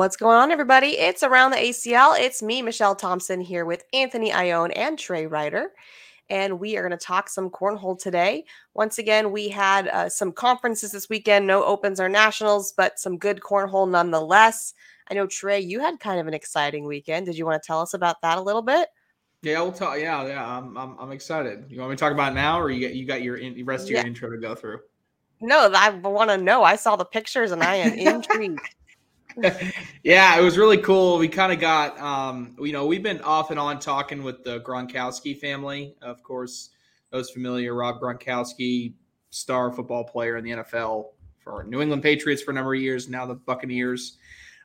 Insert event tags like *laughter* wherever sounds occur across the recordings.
What's going on, everybody? It's around the ACL. It's me, Michelle Thompson, here with Anthony Ione and Trey Ryder. And we are going to talk some cornhole today. Once again, we had uh, some conferences this weekend, no opens or nationals, but some good cornhole nonetheless. I know, Trey, you had kind of an exciting weekend. Did you want to tell us about that a little bit? Yeah, we'll talk. Yeah, yeah, I'm, I'm, I'm excited. You want me to talk about now, or you got you got your in, rest of your intro to go through? No, I want to know. I saw the pictures and I am *laughs* intrigued. *laughs* yeah, it was really cool. We kind of got, um, you know, we've been off and on talking with the Gronkowski family. Of course, those familiar, Rob Gronkowski, star football player in the NFL for New England Patriots for a number of years, now the Buccaneers.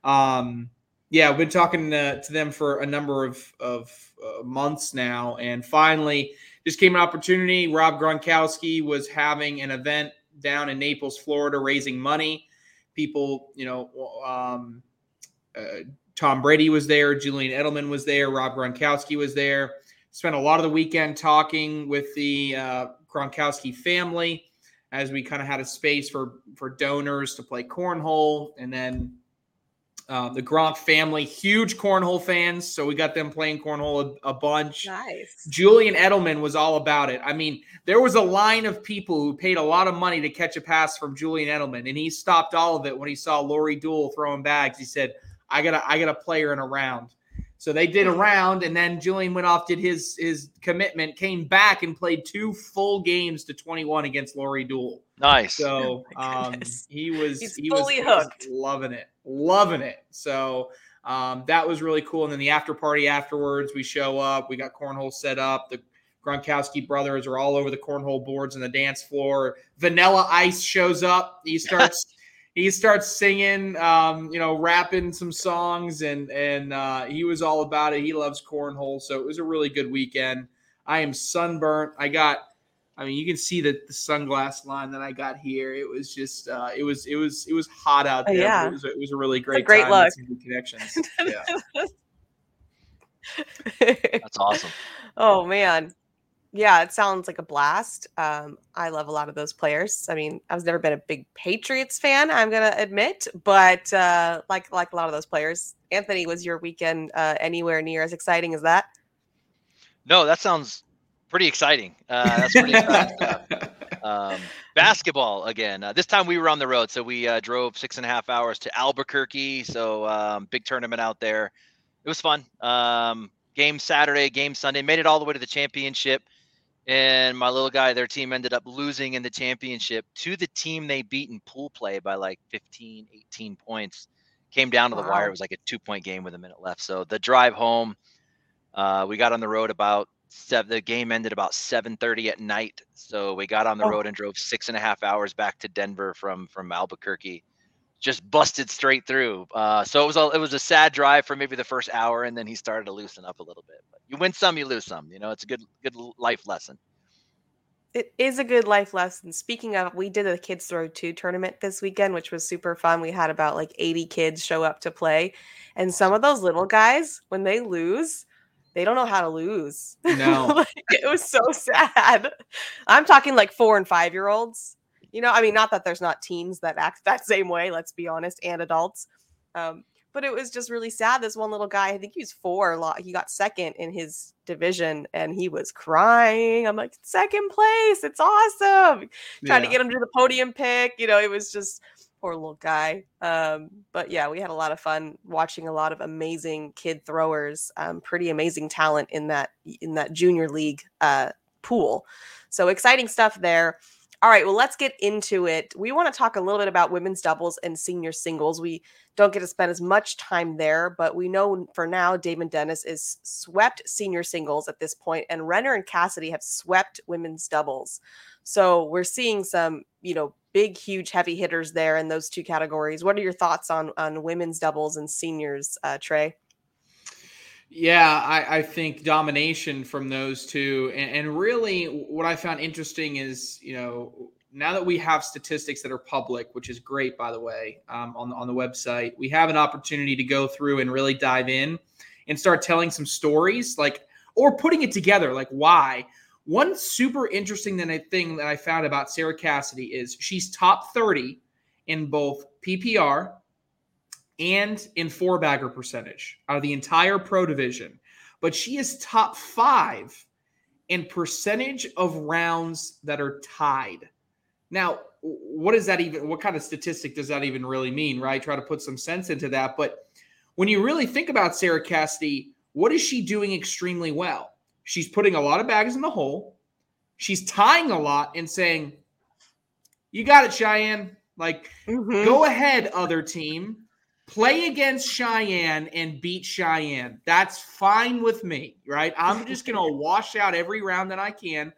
Um, yeah, we've been talking to, to them for a number of, of uh, months now, and finally, just came an opportunity. Rob Gronkowski was having an event down in Naples, Florida, raising money. People, you know, um, uh, Tom Brady was there, Julian Edelman was there, Rob Gronkowski was there. Spent a lot of the weekend talking with the uh, Gronkowski family as we kind of had a space for for donors to play cornhole, and then uh, the Gronk family, huge cornhole fans, so we got them playing cornhole a, a, bunch. Nice. Julian Edelman was all about it. I mean, there was a line of people who paid a lot of money to catch a pass from Julian Edelman, and he stopped all of it when he saw Lori Duell throwing bags. He said, "I got I got a player in a round." So they did a round, and then Julian went off, did his his commitment, came back and played two full games to 21 against Lori Duell. Nice. So *laughs* oh um, he was He's he fully was, hooked. loving it, loving it. So um, that was really cool. And then the after party afterwards, we show up, we got cornhole set up. The Gronkowski brothers are all over the cornhole boards and the dance floor. Vanilla Ice shows up. He starts he starts singing, um, you know, rapping some songs, and and uh, he was all about it. He loves cornhole, so it was a really good weekend. I am sunburnt. I got, I mean, you can see the, the sunglass line that I got here. It was just, uh, it was, it was, it was hot out Oh, there. yeah. It was, a, it was a really great, great time look. with some new connections. *laughs* Yeah. *laughs* That's awesome. oh man. Yeah, it sounds like a blast. Um, I love a lot of those players. I mean, I've never been a big Patriots fan, I'm gonna admit, but uh, like like a lot of those players. Anthony, was your weekend uh, anywhere near as exciting as that? No, that sounds pretty exciting. Uh, that's pretty exciting stuff. *laughs* Um, basketball again. Uh, this time we were on the road, so we uh, drove six and a half hours to Albuquerque. So um, big tournament out there. It was fun. Um, game Saturday, game Sunday. Made it all the way to the championship. And my little guy, their team ended up losing in the championship to the team they beat in pool play by like 15, 18 points. Came down to the Wow. wire. It was like a two point game with a minute left. So the drive home, uh, we got on the road about seven. The game ended about 7:30 at night. So we got on the Oh. road and drove six and a half hours back to Denver from from Albuquerque. Just busted straight through. Uh, so it was a it was a sad drive for maybe the first hour, and then he started to loosen up a little bit. But you win some, you lose some. You know, it's a good good life lesson. It is a good life lesson. Speaking of, we did a kids throw two tournament this weekend, which was super fun. We had about like 80 kids show up to play. And some of those little guys, when they lose, they don't know how to lose. *laughs* No. Like, it was so *laughs* sad. I'm talking like four and five year olds. You know, I mean, not that there's not teens that act *laughs* that same way, let's be honest, and adults. Um, but it was just really sad. This one little guy, I think he was four, he got second in his division and he was crying. I'm like, second place, it's awesome. Trying to get him to the podium pick. You know, it was just poor little guy. Um, but yeah, we had a lot of fun watching a lot of amazing kid throwers, um, pretty amazing talent in that in that junior league uh, pool. So exciting stuff there. All right, well, let's get into it. We want to talk a little bit about women's doubles and senior singles. We don't get to spend as much time there, but we know for now Damon Dennis is swept senior singles at this point, and Renner and Cassidy have swept women's doubles. So we're seeing some, you know, big, huge, heavy hitters there in those two categories. What are your thoughts on on women's doubles and seniors, uh, Trey? Yeah, I, I think domination from those two. And, and really, what I found interesting is, you know, now that we have statistics that are public, which is great, by the way, um, on, the- on the website, we have an opportunity to go through and really dive in and start telling some stories, like, or putting it together, like, why. One super interesting thing that I found about Sarah Cassidy is she's top 30 in both PPR and in four bagger percentage out of the entire pro division, but she is top five in percentage of rounds that are tied. Now, what does that even, what kind of statistic does that even really mean, right? Try to put some sense into that. But when you really think about Sarah Cassidy, what is she doing extremely well? She's putting a lot of bags in the hole. She's tying a lot and saying, You got it, Cheyenne. Like, mm-hmm. go ahead, other team. Play against Cheyenne and beat Cheyenne. That's fine with me, right? I'm just going *laughs* to wash out every round that I can,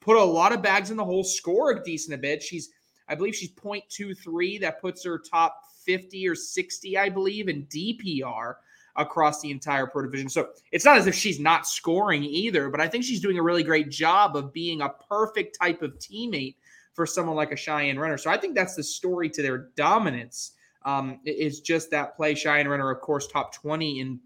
put a lot of bags in the hole, score a decent a bit. She's, I believe she's 0.23. That puts her top 50 or 60, I believe, in DPR across the entire pro division. So it's not as if she's not scoring either, but I think she's doing a really great job of being a perfect type of teammate for someone like a Cheyenne Renner. So I think that's the story to their dominance. Um, is just that play. Cheyenne Renner, of course, top 20 in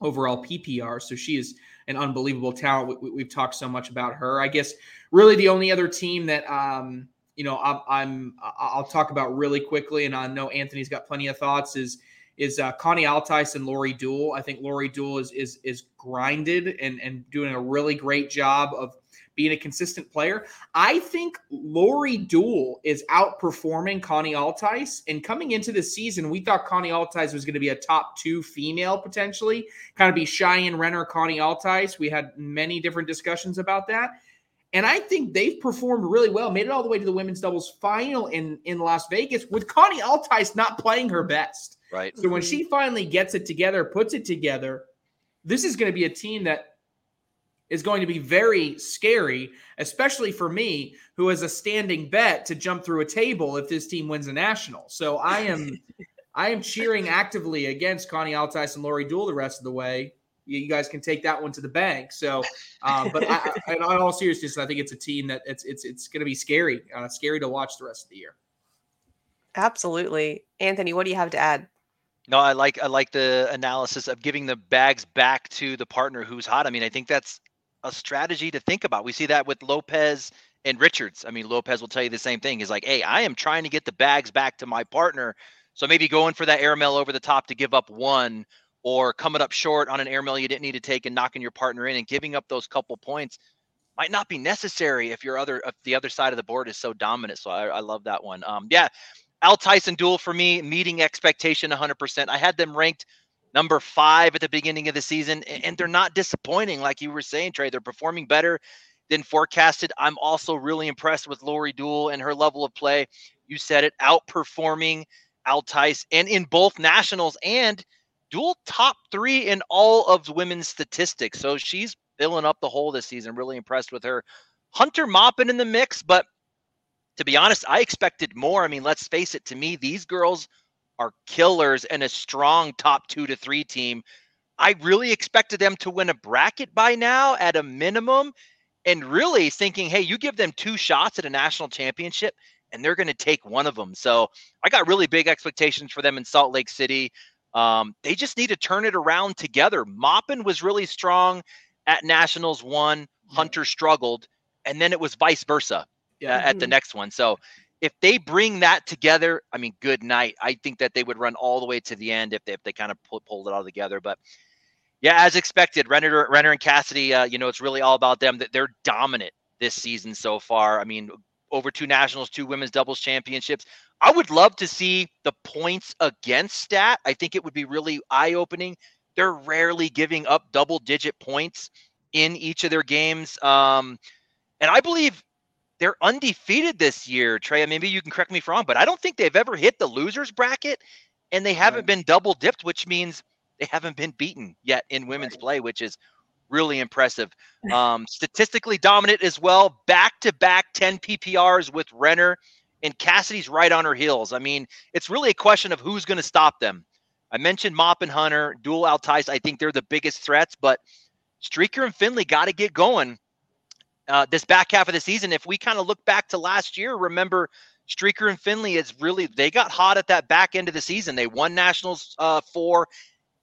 overall PPR. So she is an unbelievable talent. We, have talked so much about her. I guess really the only other team that um, you know I'm, I'm I'll talk about really quickly, and I know Anthony's got plenty of thoughts. Is is uh, Connie Altice and Lori Duell. I think Lori Duell is is is grinded and and doing a really great job of being a consistent player. I think Lori Duell is outperforming Connie Altice. And coming into the season, we thought Connie Altice was going to be a top two female potentially, kind of be Cheyenne Renner, Connie Altice. We had many different discussions about that. And I think they've performed really well, made it all the way to the women's doubles final in, in Las Vegas with Connie Altice not playing her best. Right. So when mm-hmm. she finally gets it together, puts it together, this is going to be a team that is going to be very scary, especially for me, who has a standing bet to jump through a table if this team wins a national. So I am, *laughs* I am cheering actively against Connie Altice and Lori Duell the rest of the way. You guys can take that one to the bank. So, um, but I, I, in all seriousness, I think it's a team that it's it's it's going to be scary, uh, scary to watch the rest of the year. Absolutely, Anthony. What do you have to add? No, I like I like the analysis of giving the bags back to the partner who's hot. I mean, I think that's a strategy to think about. We see that with Lopez and Richards. I mean, Lopez will tell you the same thing. He's like, hey, I am trying to get the bags back to my partner. So maybe going for that airmail over the top to give up one or coming up short on an airmail you didn't need to take and knocking your partner in and giving up those couple points might not be necessary if your other if the other side of the board is so dominant. So I, I love that one. Um, yeah, Altice and Duell for me meeting expectation 100%. I had them ranked number five at the beginning of the season, and they're not disappointing, like you were saying, Trey. They're performing better than forecasted. I'm also really impressed with Lori Duell and her level of play. You said it, outperforming Altice, and in both nationals and dual top three in all of women's statistics. So she's filling up the hole this season. Really impressed with her. Hunter Moppin in the mix, but to be honest, I expected more. I mean, let's face it, to me, these girls are killers and a strong top two to three team. I really expected them to win a bracket by now at a minimum, and really thinking, hey, you give them two shots at a national championship and they're going to take one of them. So I got really big expectations for them in Salt Lake City. Um, they just need to turn it around together. Moppin was really strong at Nationals one, Hunter struggled, and then it was vice versa yeah. uh, at the mm-hmm. next one. So if they bring that together, I mean, good night. I think that they would run all the way to the end if they if they kind of pull, pulled it all together. But yeah, as expected, Renner, Renner and Cassidy, uh, you know, it's really all about them. That they're dominant this season so far. I mean, over two nationals, two women's doubles championships. I would love to see the points against stat. I think it would be really eye opening. They're rarely giving up double digit points in each of their games. Um, and I believe they're undefeated this year, Trey. Maybe you can correct me if wrong, but I don't think they've ever hit the losers bracket, and they haven't right. been double dipped, which means they haven't been beaten yet in women's right. play, which is really impressive. Um, statistically dominant as well. Back to back 10 PPRs with Renner, and Cassidy's right on her heels. I mean, it's really a question of who's going to stop them. I mentioned Mop and Hunter, Duell Altice. I think they're the biggest threats, but Streaker and Finley got to get going uh, this back half of the season. If we kind of look back to last year, remember Streaker and Finley is really they got hot at that back end of the season. They won nationals uh, four,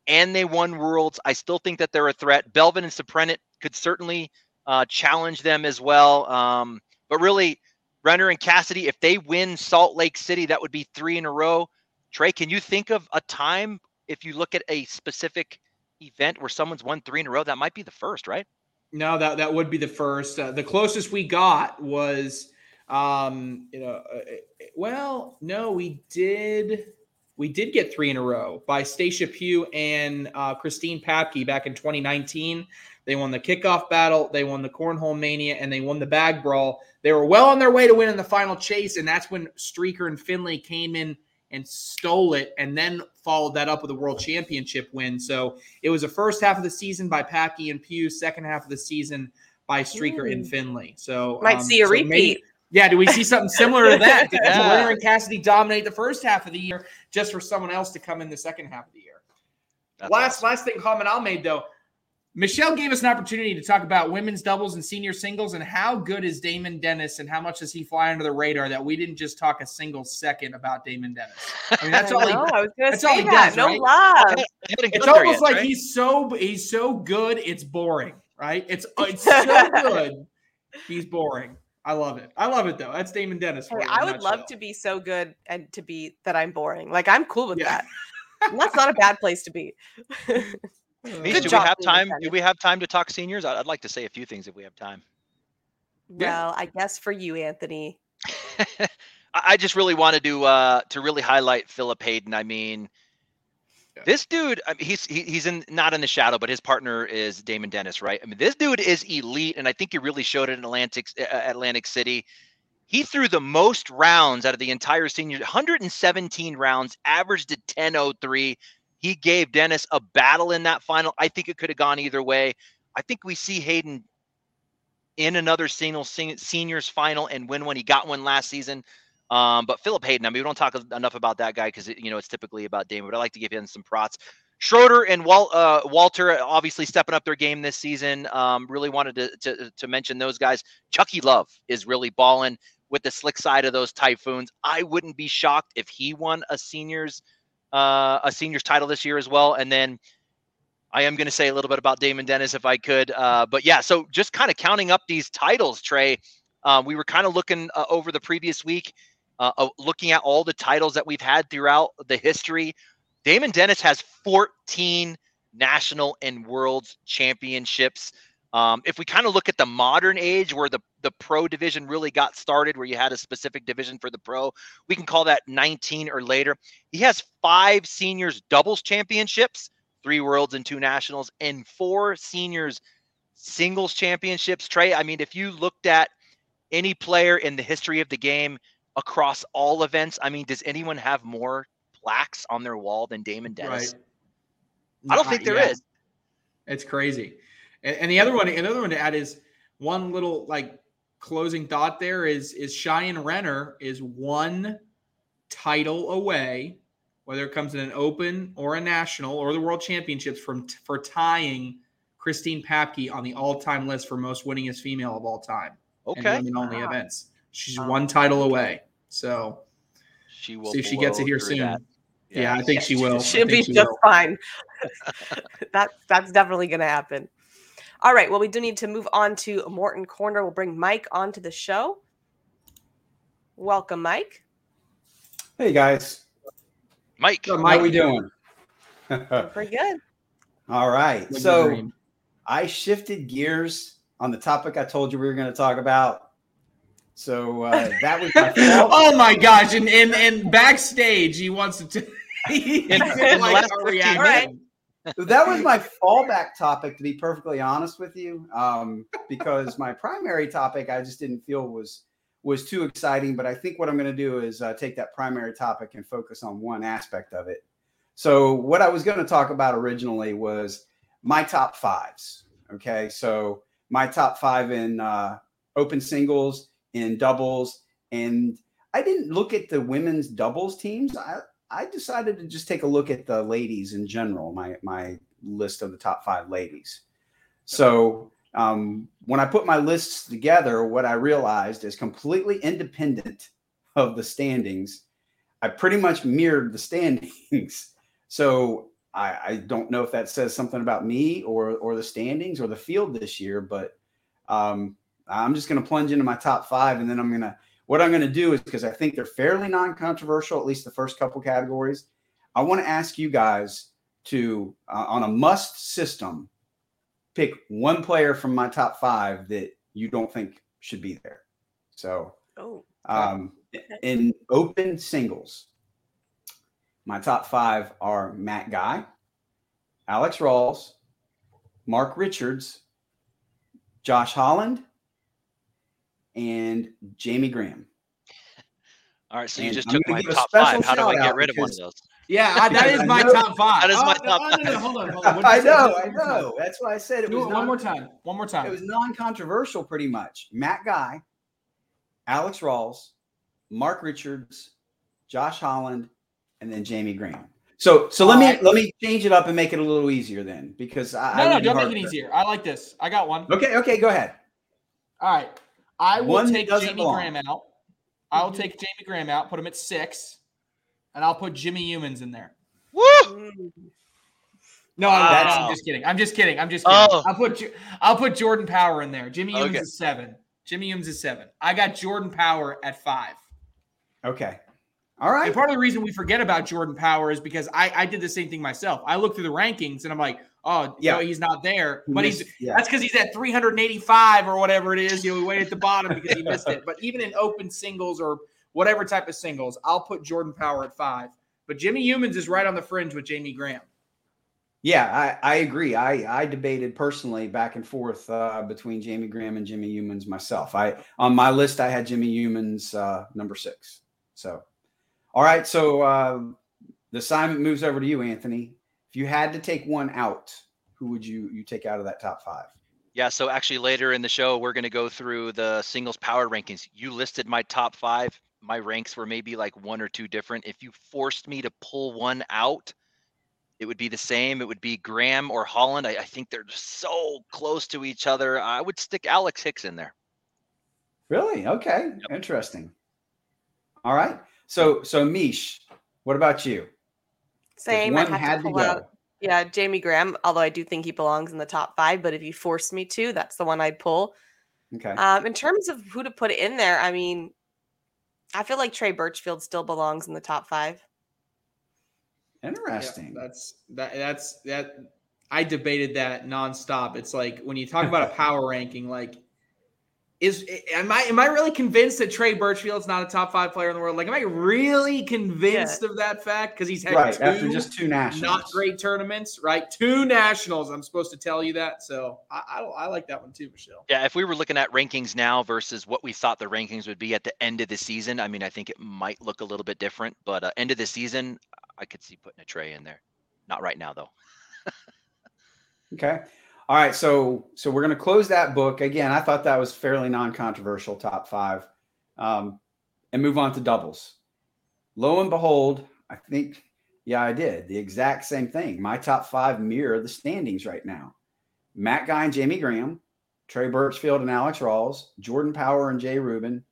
and they won worlds. I still think that they're a threat. Belvin and Soprenit could certainly uh, challenge them as well. Um, but really, Renner and Cassidy, if they win Salt Lake City, that would be three in a row. Trey, can you think of a time if you look at a specific event where someone's won three in a row? That might be the first, right? No, that that would be the first. Uh, the closest we got was, um, you know, uh, well, no, we did. We did get three in a row by Stacia Pugh and uh, Christine Papke back in 2019. They won the kickoff battle, they won the cornhole mania, and they won the bag brawl. They were well on their way to winning the final chase, and that's when Streaker and Finley came in and stole it, and then followed that up with a world championship win. So it was the first half of the season by Papke and Pugh, second half of the season by Streaker and Finley. So might um, see a so repeat. Maybe, yeah, do we see something similar to that? Did *laughs* yeah. and Cassidy dominate the first half of the year just for someone else to come in the second half of the year? That's last awesome. last thing comment I'll made though. Michelle gave us an opportunity to talk about women's doubles and senior singles and how good is Damon Dennis and how much does he fly under the radar that we didn't just talk a single second about Damon Dennis. I mean, that's *laughs* all he. I was going to say that. Does, no right? love. It's almost yet, like right? he's so he's so good. It's boring, right? It's *laughs* it's so good. He's boring. I love it. I love it though. That's Damon Dennis. Hey, I would love to be so good and to be that I'm boring. Like I'm cool with yeah. that. that's not a bad place to be. *laughs* Mish, do we have time? Do we have time to talk seniors? I'd like to say a few things if we have time. Well, I guess for you, Anthony. *laughs* I just really wanted to uh, to really highlight Philip Hayden. I mean, yeah. this dude, I mean, he's he, he's in not in the shadow, but his partner is Damon Dennis, right? I mean, this dude is elite, and I think he really showed it in Atlantic uh, Atlantic City. He threw the most rounds out of the entire senior, 117 rounds, averaged at 10:03. He gave Dennis a battle in that final. I think it could have gone either way. I think we see Hayden in another single seniors final and win one. He got one last season. Um, but Philip Hayden, I mean, we don't talk enough about that guy because you know it's typically about Damon. But I like to give him some props. Schroeder and Wal- uh, Walter obviously stepping up their game this season. Um, really wanted to, to, to mention those guys. Chucky Love is really balling with the slick side of those Typhoons. I wouldn't be shocked if he won a seniors uh, a seniors title this year as well. And then I am going to say a little bit about Damon Dennis if I could. Uh, but yeah, so just kind of counting up these titles, Trey. Uh, we were kind of looking uh, over the previous week, uh, looking at all the titles that we've had throughout the history. Damon Dennis has 14 national and world championships. Um, if we kind of look at the modern age where the, the pro division really got started, where you had a specific division for the pro, we can call that 19 or later. He has five seniors doubles championships, three worlds and two nationals, and four seniors singles championships. Trey, I mean, if you looked at any player in the history of the game across all events, I mean, does anyone have more plaques on their wall than Damon Dennis? Right. I don't think there is. It's crazy. And, and the other one, another one to add is one little like closing thought there is is Cheyenne Renner is one title away, whether it comes in an open or a national or the world championships from for tying Christine Papke on the all-time list for most winningest female of all time. Okay. In women only wow. events. She's one title away. So she will see if she gets it here soon. That. Yeah, yeah, I think she will. She'll be she just will. fine. *laughs* that's that's definitely gonna happen. All right. Well, we do need to move on to Morton Corner. We'll bring Mike onto the show. Welcome, Mike. Hey guys. Mike. How are we doing? *laughs* *laughs* Pretty good. All right. so I shifted gears on the topic I told you we were going to talk about. So uh, that was my *laughs* oh my gosh! And and and backstage, he wants to. T- he, in, in like, right that was *laughs* my fallback topic, to be perfectly honest with you, um, because my primary topic I just didn't feel was was too exciting. But I think what I'm going to do is uh, take that primary topic and focus on one aspect of it. So what I was going to talk about originally was my top fives. Okay, so my top five in uh, open singles, in doubles, and I didn't look at the women's doubles teams. I, I decided to just take a look at the ladies in general, my my list of the top five ladies. So um, when I put my lists together, what I realized is completely independent of the standings. I pretty much mirrored the standings. *laughs* so I, I, don't know if that says something about me or or the standings or the field this year, but um, I'm just going to plunge into my top five, and then I'm going to what I'm going to do is because I think they're fairly non-controversial, at least the first couple categories. I want to ask you guys to uh, on a must system pick one player from my top five that you don't think should be there. So, Oh, um, in open singles, my top five are Matt Guy, Alex Rawls, Mark Richards, Josh Holland, and Jamie Graham. All right, so you And just I'm took my top five. How do I get rid of one of those? Yeah, I, that is *laughs* my top five. That is oh, my Oh, top no, no, no, hold on, hold on. *laughs* I know, I one more time. know. That's why I said it Do was it one more time. One more time. It was non-controversial, pretty much. Matt Guy, Alex Rawls, Mark Richards, Josh Holland, and then Jamie Graham. So, so let All me let me change it up and make it a little easier then, because I, I no, no, don't make it easier. I like this. I got one. Okay, okay, go ahead. All right. I will One take Jamie belong. Graham out. I will mm-hmm. take Jamie Graham out, put him at six, and I'll put Jimmy Humans in there. Woo! No, I'm, Wow. I'm just kidding. I'm just kidding. I'm just kidding. Oh. I'll put I'll put Jordan Power in there. Jimmy Humans Okay. is seven. Jimmy Humans is seven. I got Jordan Power at five. Okay, all right. And part of the reason we forget about Jordan Power is because I, I did the same thing myself. I looked through the rankings and I'm like, oh, Yeah. no, he's not there. He But missed- he's yeah. that's because he's at 385 or whatever it is. You know, way at the bottom because he *laughs* missed it. But even in open singles or whatever type of singles, I'll put Jordan Power at five. But Jimmy Humans is right on the fringe with Jamie Graham. Yeah, I, I agree. I, I debated personally back and forth uh, between Jamie Graham and Jimmy Humans myself. I on my list I had Jimmy Humans uh, number six. So, all right. So uh, the assignment moves over to you, Anthony. If you had to take one out, who would you you take out of that top five? Yeah, so actually later in the show, we're going to go through the singles power rankings. You listed my top five. My ranks were maybe like one or two different. If you forced me to pull one out, it would be the same. It would be Graham or Holland. I, I think they're so close to each other. I would stick Alex Hicks in there. Really? Okay. Interesting. All right. So so Mish, what about you? If Same. I one have had to to pull go. out. Yeah, Jamie Graham. Although I do think he belongs in the top five, but if you force me to, that's the one I'd pull. Okay. Um, in terms of who to put in there, I mean, I feel like Trey Birchfield still belongs in the top five. Interesting. Yeah, that's that that's that I debated that nonstop. It's like when you talk about a power ranking, like is am I am I really convinced that Trey Birchfield's not a top five player in the world? Like, am I really convinced of that fact? Because he's had right. two After just two nationals. not great tournaments, right? Two nationals. I'm supposed to tell you that. So I, I, I like that one too, Michelle. Yeah, if we were looking at rankings now versus what we thought the rankings would be at the end of the season, I mean, I think it might look a little bit different. But uh, end of the season, I could see putting a Trey in there. Not right now, though. *laughs* Okay. All right. So so we're going to close that book again. I thought that was fairly non-controversial top five, um, and move on to doubles. Lo and behold, I think yeah, I did the exact same thing. My top five mirror the standings right now. Matt Guy and Jamie Graham, Trey Birchfield and Alex Rawls, Jordan Power and Jay Rubin,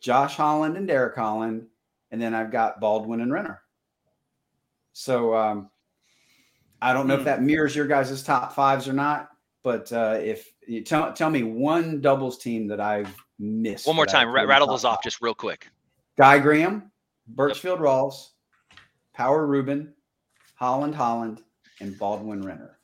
Josh Holland and Derek Holland, and then I've got Baldwin and Renner. So um, I don't know if Hmm. that mirrors your guys' top fives or not, but uh, if you tell tell me one doubles team that I've missed. One more time, put ra- in the rattle those off five. just real quick. Guy Graham, Birchfield Rawls, Power Rubin, Holland Holland, and Baldwin Renner.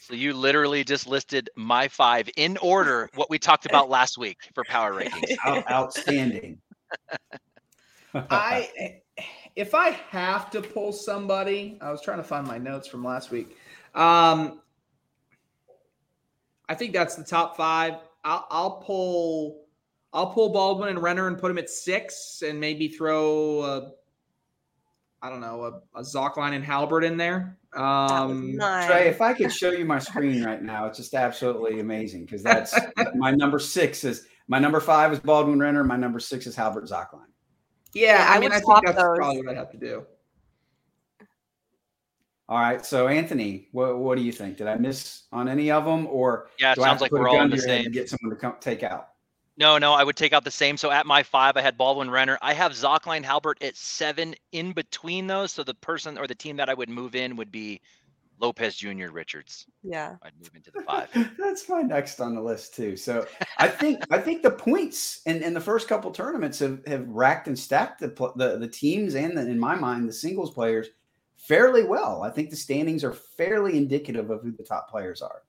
So you literally just listed my five in order what we talked about last week for power rankings. *laughs* Outstanding. *laughs* I if I have to pull somebody, I was trying to find my notes from last week. Um, I think that's the top five. I'll, I'll pull, I'll pull Baldwin and Renner and put him at six, and maybe throw, a, I don't know, a, a Zockline and Halbert in there. Um, nice. Trey, if I could show you my screen right now, it's just absolutely amazing because that's *laughs* my number six is my number five is Baldwin Renner, my number six is Halbert Zockline. Yeah, Yeah, I I mean, I think that's those. probably what I have to do. All right, so Anthony, what, what do you think? Did I miss on any of them, or Yeah, it do I have sounds to like put a we're all gun on the your head same. and get someone to come take out? No, no, I would take out the same. So at my five, I had Baldwin Renner. I have Zockline Halbert at seven in between those. So the person or the team that I would move in would be Lopez Jr. Richards. Yeah, I'd move into the five. *laughs* That's my next on the list too. So I think I think the points in, in the first couple tournaments have, have racked and stacked the, the the teams and the, in my mind the singles players fairly well. I think the standings are fairly indicative of who the top players are.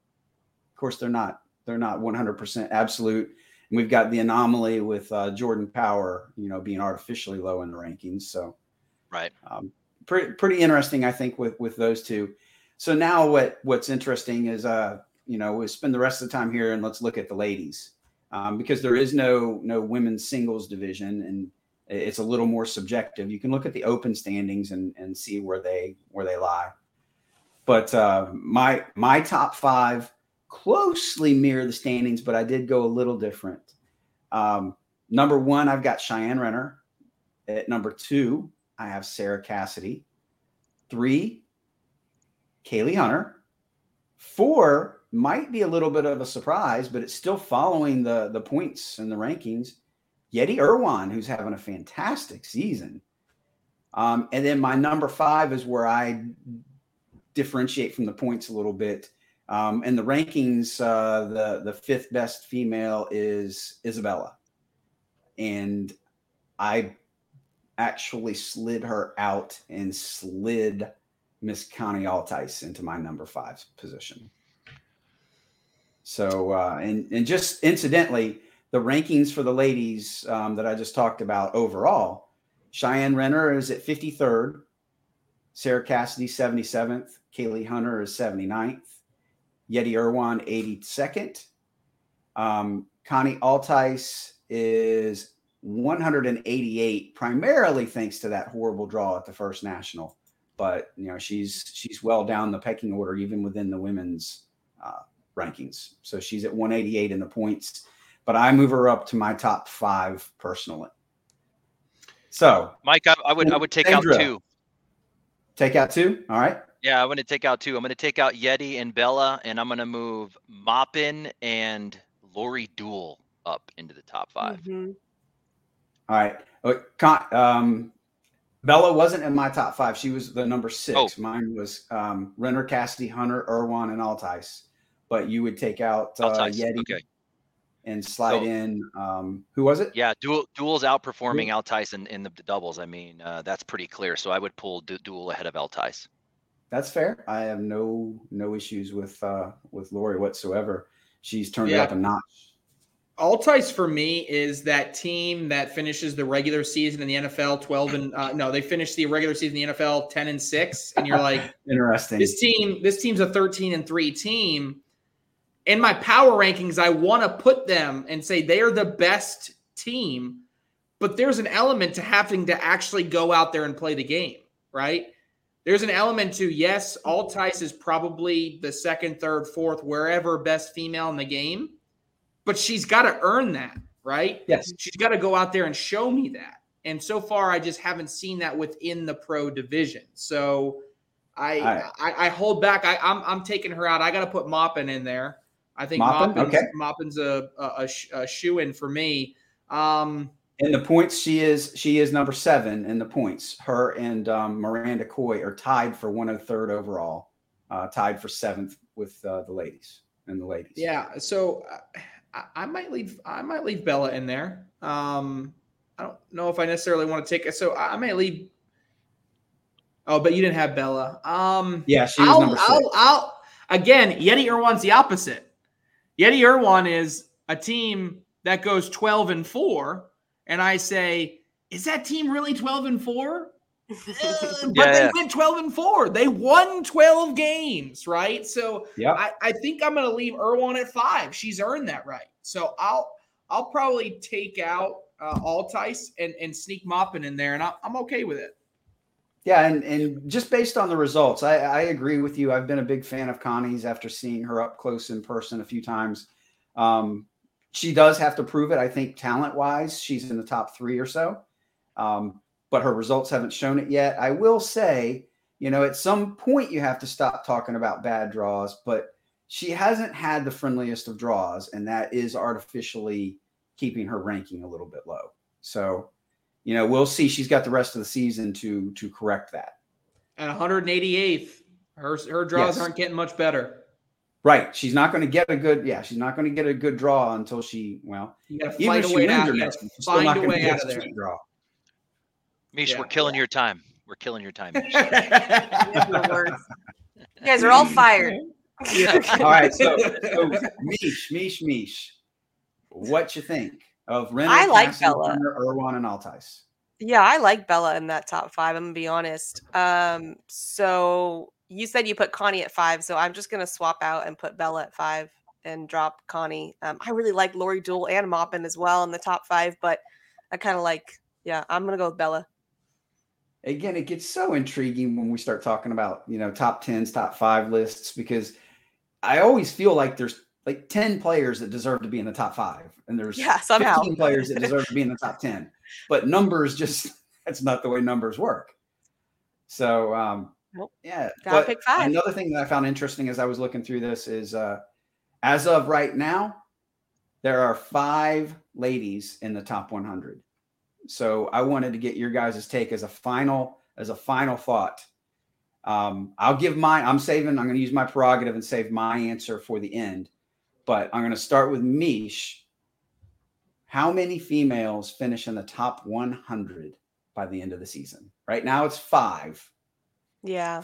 Of course, they're not they're not 100% absolute. And we've got the anomaly with uh, Jordan Power, you know, being artificially low in the rankings. So, right, um, pretty pretty interesting, I think, with with those two. So now what what's interesting is uh you know we spend the rest of the time here and let's look at the ladies um, because there is no no women's singles division and it's a little more subjective. You can look at the open standings and and see where they where they lie. But uh, my my top five closely mirror the standings, but I did go a little different. Um, number one, I've got Cheyenne Renner. At number two, I have Sarah Cassidy. Three, Kaylee Hunter. Four might be a little bit of a surprise, but it's still following the the points and the rankings. Yeti Irwan, who's having a fantastic season. Um, and then my number five is where I differentiate from the points a little bit. Um, and the rankings, uh, the the fifth best female is Isabella, and I actually slid her out and slid Miss Connie Altice into my number five position. So, uh, and, and just incidentally, the rankings for the ladies um, that I just talked about overall, Cheyenne Renner is at 53rd, Sarah Cassidy 77th, Kaylee Hunter is 79th, Yeti Irwan 82nd, um, Connie Altice is 188, primarily thanks to that horrible draw at the first national but you know she's she's well down the pecking order even within the women's uh, rankings. So she's at 188 in the points, but I move her up to my top five personally. So Mike, I, I would I would take out two. Take out two. All right. Yeah, I'm going to take out two. I'm going to take out Yeti and Bella, and I'm going to move Moppin and Lori Duell up into the top 5 mm-hmm. All right. Um, Bella wasn't in my top five. She was the number six. Oh. Mine was um, Renner, Cassidy, Hunter, Irwan, and Altice. But you would take out uh, Yeti okay. and slide so, in. Um, who was it? Yeah, Duell Duell's outperforming Duell. Altice in, in the doubles. I mean, uh, that's pretty clear. So I would pull du- Duell ahead of Altice. That's fair. I have no no issues with uh, with Lori whatsoever. She's turned yeah. it up a notch Altice for me is that team that finishes the regular season in the NFL 12 and uh, no, they finish the regular season in the NFL 10 and 6 and you're like interesting. This team this team's a 13 and 3 team. In my power rankings I want to put them and say they are the best team, but there's an element to having to actually go out there and play the game, right? There's an element to yes, Altice is probably the second, third, fourth, wherever best female in the game but she's got to earn that, right? Yes. She's got to go out there and show me that. And so far, I just haven't seen that within the pro division. So I I, I, hold back. I, I'm I'm taking her out. I got to put Moppin in there. I think Moppin, Moppin's, okay. Moppin's a a, a, shoe in for me. Um, in the points, she is she is number seven in the points. Her and um, Miranda Coy are tied for 103rd overall, uh, tied for seventh with uh, the ladies and the ladies. Yeah. So uh, I, I might leave. I might leave Bella in there. Um, I don't know if I necessarily want to take it. So I, I may leave. Oh, but you didn't have Bella. Um, yeah, she was I'll, number 6 I'll, I'll, again, Yeti Irwan's the opposite. Yeti Irwan is a team that goes 12 and 4. And I say, is that team really 12 and 4? *laughs* but yeah, they yeah. went 12 and 4. They won 12 games, right? So yeah. I, I think I'm gonna leave Irwan at five. She's earned that right. So I'll I'll probably take out uh, Altice and, and sneak Moppin in there, and I, I'm okay with it. Yeah, and, and just based on the results, I, I agree with you. I've been a big fan of Connie's after seeing her up close in person a few times. Um, she does have to prove it. I think talent wise, she's in the top three or so. Um, but her results haven't shown it yet. I will say, you know, at some point you have to stop talking about bad draws, but she hasn't had the friendliest of draws, and that is artificially keeping her ranking a little bit low. So, you know, we'll see. She's got the rest of the season to to correct that. At 188th, Her her draws yes. aren't getting much better. Right. She's not going to get a good. Yeah, she's not going to get a good draw until she. Well, you got to find a way out. Next, find a way out of there. Draw. Mish, yeah. we're killing your time. We're killing your time. *laughs* you guys are all *laughs* fired. Yeah. all right. So, so Mish, Mish, Mish. What you think of Renner? I like Cassie, Bella, Irwan, and Altice. Yeah, I like Bella in that top five. I'm gonna be honest. Um, so you said you put Connie at five, so I'm just gonna swap out and put Bella at five and drop Connie. Um, I really like Lori Duell and Maupin as well in the top five, but I kind of like, yeah, I'm gonna go with Bella. Again, it gets so intriguing when we start talking about you know top tens, top five lists because I always feel like there's like 10 players that deserve to be in the top five, and there's yeah, somehow. 15 players that deserve to be in the top 10. But numbers just *laughs* that's not the way numbers work. So um nope. yeah. Gotta pick five. Another thing that I found interesting as I was looking through this is uh as of right now, there are five ladies in the top 100. So I wanted to get your guys' take as a final as a final thought. Um, I'll give mine. I'm saving. I'm going to use my prerogative and save my answer for the end but I'm going to start with Mish. How many females finish in the top 100 by the end of the season? Right now, it's five. Yeah.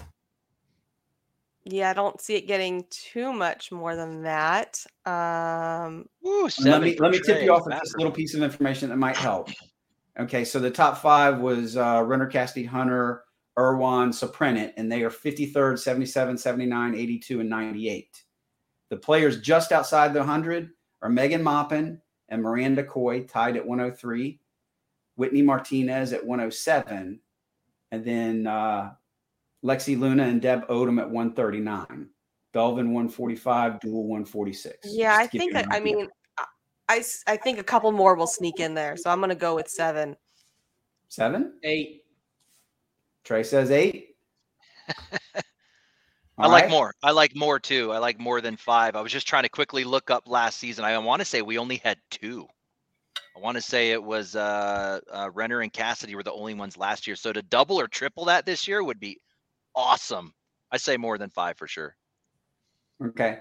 Yeah, I don't see it getting too much more than that. Um, Ooh, let me let me tip you off with this little piece of information that might help. Okay, so the top five was uh, Renner Cassidy Hunter, Irwan, Soprenit, and they are 53rd, 77, 79, 82, and 98. The players just outside the 100 are Megan Maupin and Miranda Coy, tied at 103, Whitney Martinez at 107, and then uh, Lexi Luna and Deb Odom at 139. Belvin 145, Duell 146. Yeah, I think, I mean, I, I think a couple more will sneak in there. So I'm going to go with seven. Seven? Eight. Trey says eight. *laughs* I like more. I like more too. I like more than five. I was just trying to quickly look up last season. I want to say we only had two. I want to say it was uh, uh, Renner and Cassidy were the only ones last year. So to double or triple that this year would be awesome. I say more than five for sure. Okay.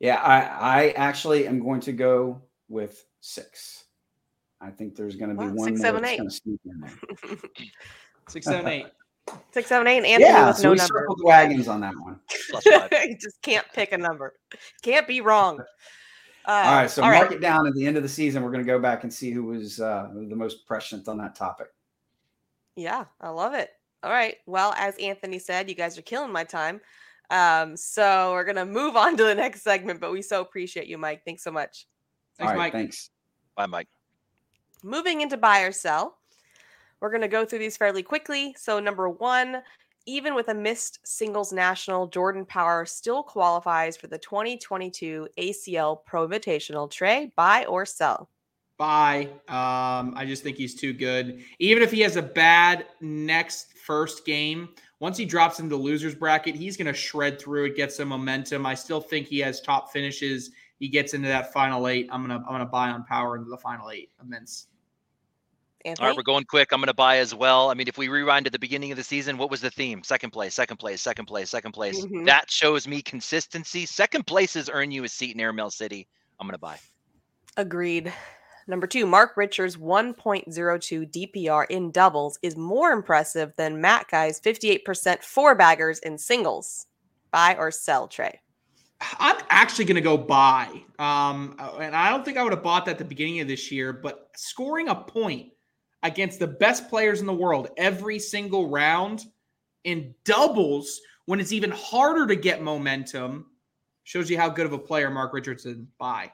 Yeah, I I actually am going to go with six. I think there's going to be wow, one six, more seven, eight. *laughs* six, seven, eight. Six, seven, eight, and Anthony yeah, with so no we number. circled wagons on that one. *laughs* you just can't pick a number. Can't be wrong. Uh, all right, so all mark right. it down at the end of the season. We're going to go back and see who was uh, the most prescient on that topic. Yeah, I love it. All right. Well, as Anthony said, you guys are killing my time. Um, so we're gonna move on to the next segment, but we so appreciate you, Mike. Thanks so much. Thanks, Mike. Thanks. Bye, Mike. Moving into buy or sell. We're going to go through these fairly quickly. So, number one, even with a missed singles national, Jordan Power still qualifies for the 2022 ACL Pro Invitational. Trey, buy or sell? Buy. Um, I just think he's too good. Even if he has a bad next first game, once he drops into the losers bracket, he's going to shred through it, get some momentum. I still think he has top finishes. He gets into that final eight. I'm gonna I'm gonna buy on power into the final eight. Immense. Anthony? All right, we're going quick. I'm going to buy as well. I mean, if we rewind to the beginning of the season, what was the theme? Second place, second place, second place, second place. Mm-hmm. That shows me consistency. Second places earn you a seat in Airmail City. I'm going to buy. Agreed. Number two, Mark Richards' 1.02 DPR in doubles is more impressive than Matt Guy's 58% four baggers in singles. Buy or sell, Trey? I'm actually going to go buy. Um, and I don't think I would have bought that at the beginning of this year, but scoring a point against the best players in the world every single round in doubles when it's even harder to get momentum shows you how good of a player Mark Richardson by.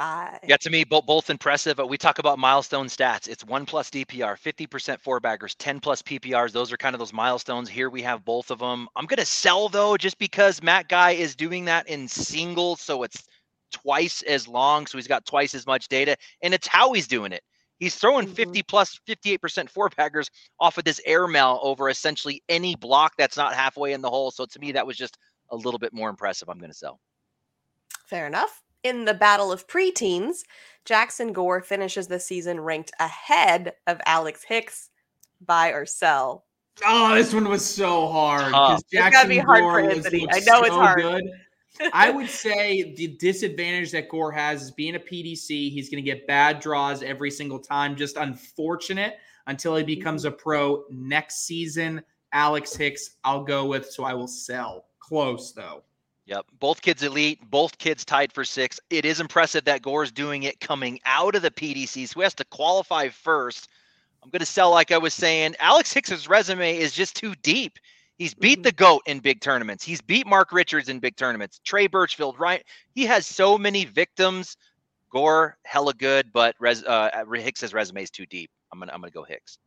Bye. Yeah, to me, both, both impressive. But we talk about milestone stats. It's one plus DPR, 50% four baggers, 10 plus PPRs. Those are kind of those milestones. Here we have both of them. I'm going to sell though, just because Matt Guy is doing that in singles. So it's twice as long. So he's got twice as much data. And it's how he's doing it. He's throwing mm-hmm. 50 plus 58% four baggers off of this airmail over essentially any block that's not halfway in the hole. So to me, that was just a little bit more impressive. I'm going to sell. Fair enough. In the battle of preteens, Jackson Gore finishes the season ranked ahead of Alex Hicks. Buy or sell? Oh, this one was so hard Tough. because It's gotta Jackson be hard Gore for was, Anthony. looked I know it's hard. good. *laughs* I would say the disadvantage that Gore has is being a PDC. He's going to get bad draws every single time. Just unfortunate until he becomes a pro next season. Alex Hicks, I'll go with. So I will sell. Close though. Yep. Both kids elite, both kids tied for six. It is impressive that Gore's doing it coming out of the PDC. So he has to qualify first. I'm going to sell, like I was saying. Alex Hicks's resume is just too deep. He's beat Mhm. the GOAT in big tournaments. He's beat Mark Richards in big tournaments. Trey Birchfield, right? He has so many victims. Gore, hella good, but res, uh, Hicks's resume is too deep. I'm gonna, I'm gonna go Hicks.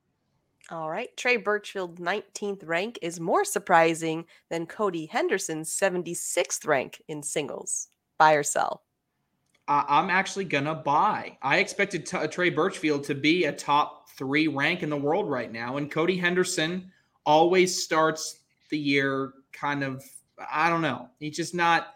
All right. Trey Birchfield's 19th rank is more surprising than Cody Henderson's 76th rank in singles. Buy or sell? I'm actually gonna buy. I expected t- Trey Birchfield to be a top three rank in the world right now, and Cody Henderson always starts the year kind of. I don't know. He's just not.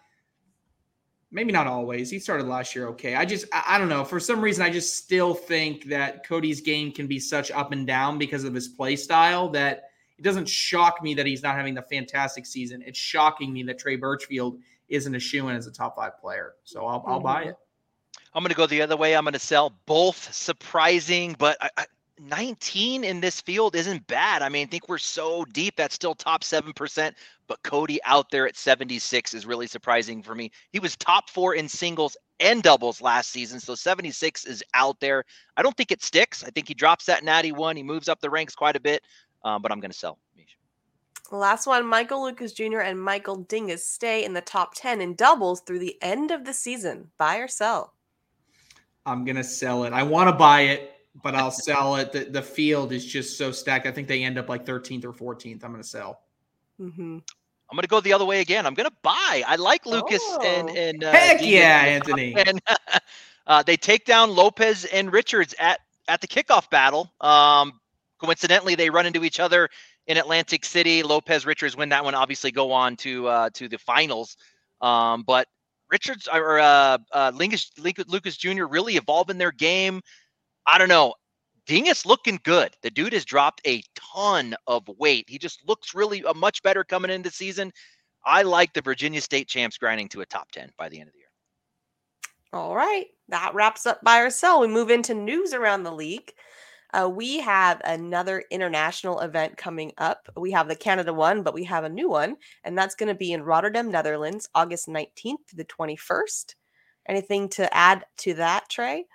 Maybe not always. He started last year okay. I just I, don't know. For some reason, I just still think that Cody's game can be such up and down because of his play style that it doesn't shock me that he's not having the fantastic season. It's shocking me that Trey Birchfield isn't a shoe in as a top five player. So I'll, I'll buy it. I'm going to go the other way. I'm going to sell both surprising, but I, I, 19 in this field isn't bad. I mean, I think we're so deep that's still top 7%, but Cody out there at 76 is really surprising for me. He was top four in singles and doubles last season, so 76 is out there. I don't think it sticks. I think he drops that natty one. He moves up the ranks quite a bit, um, but I'm going to sell. Last one Michael Lucas Jr. and Michael Dingus stay in the top 10 in doubles through the end of the season. Buy or sell? I'm gonna sell it. I want to buy it, but I'll sell it. The, the field is just so stacked. I think they end up like 13th or 14th. I'm gonna sell. Mm-hmm. I'm going to go the other way again. I'm going to buy. I like Lucas and Oh. and uh, Heck Deegan yeah, top Anthony. And, *laughs* uh, they take down Lopez and Richards at at the kickoff battle. Um, coincidentally, they run into each other in Atlantic City. Lopez Richards win that one. Obviously, go on to uh, to the finals. Um, but Richards or uh, uh, Lucas, Lucas Jr. really evolving their game. I don't know. Dingus looking good. The dude has dropped a ton of weight. He just looks really uh, much better coming into season. I like the Virginia State champs grinding to a top 10 by the end of the year. All right. That wraps up buy or sell. We move into news around the league. Uh, we have another international event coming up. We have the Canada one, but we have a new one, and that's going to be in Rotterdam, Netherlands, August 19th to the 21st. Anything to add to that, Trey?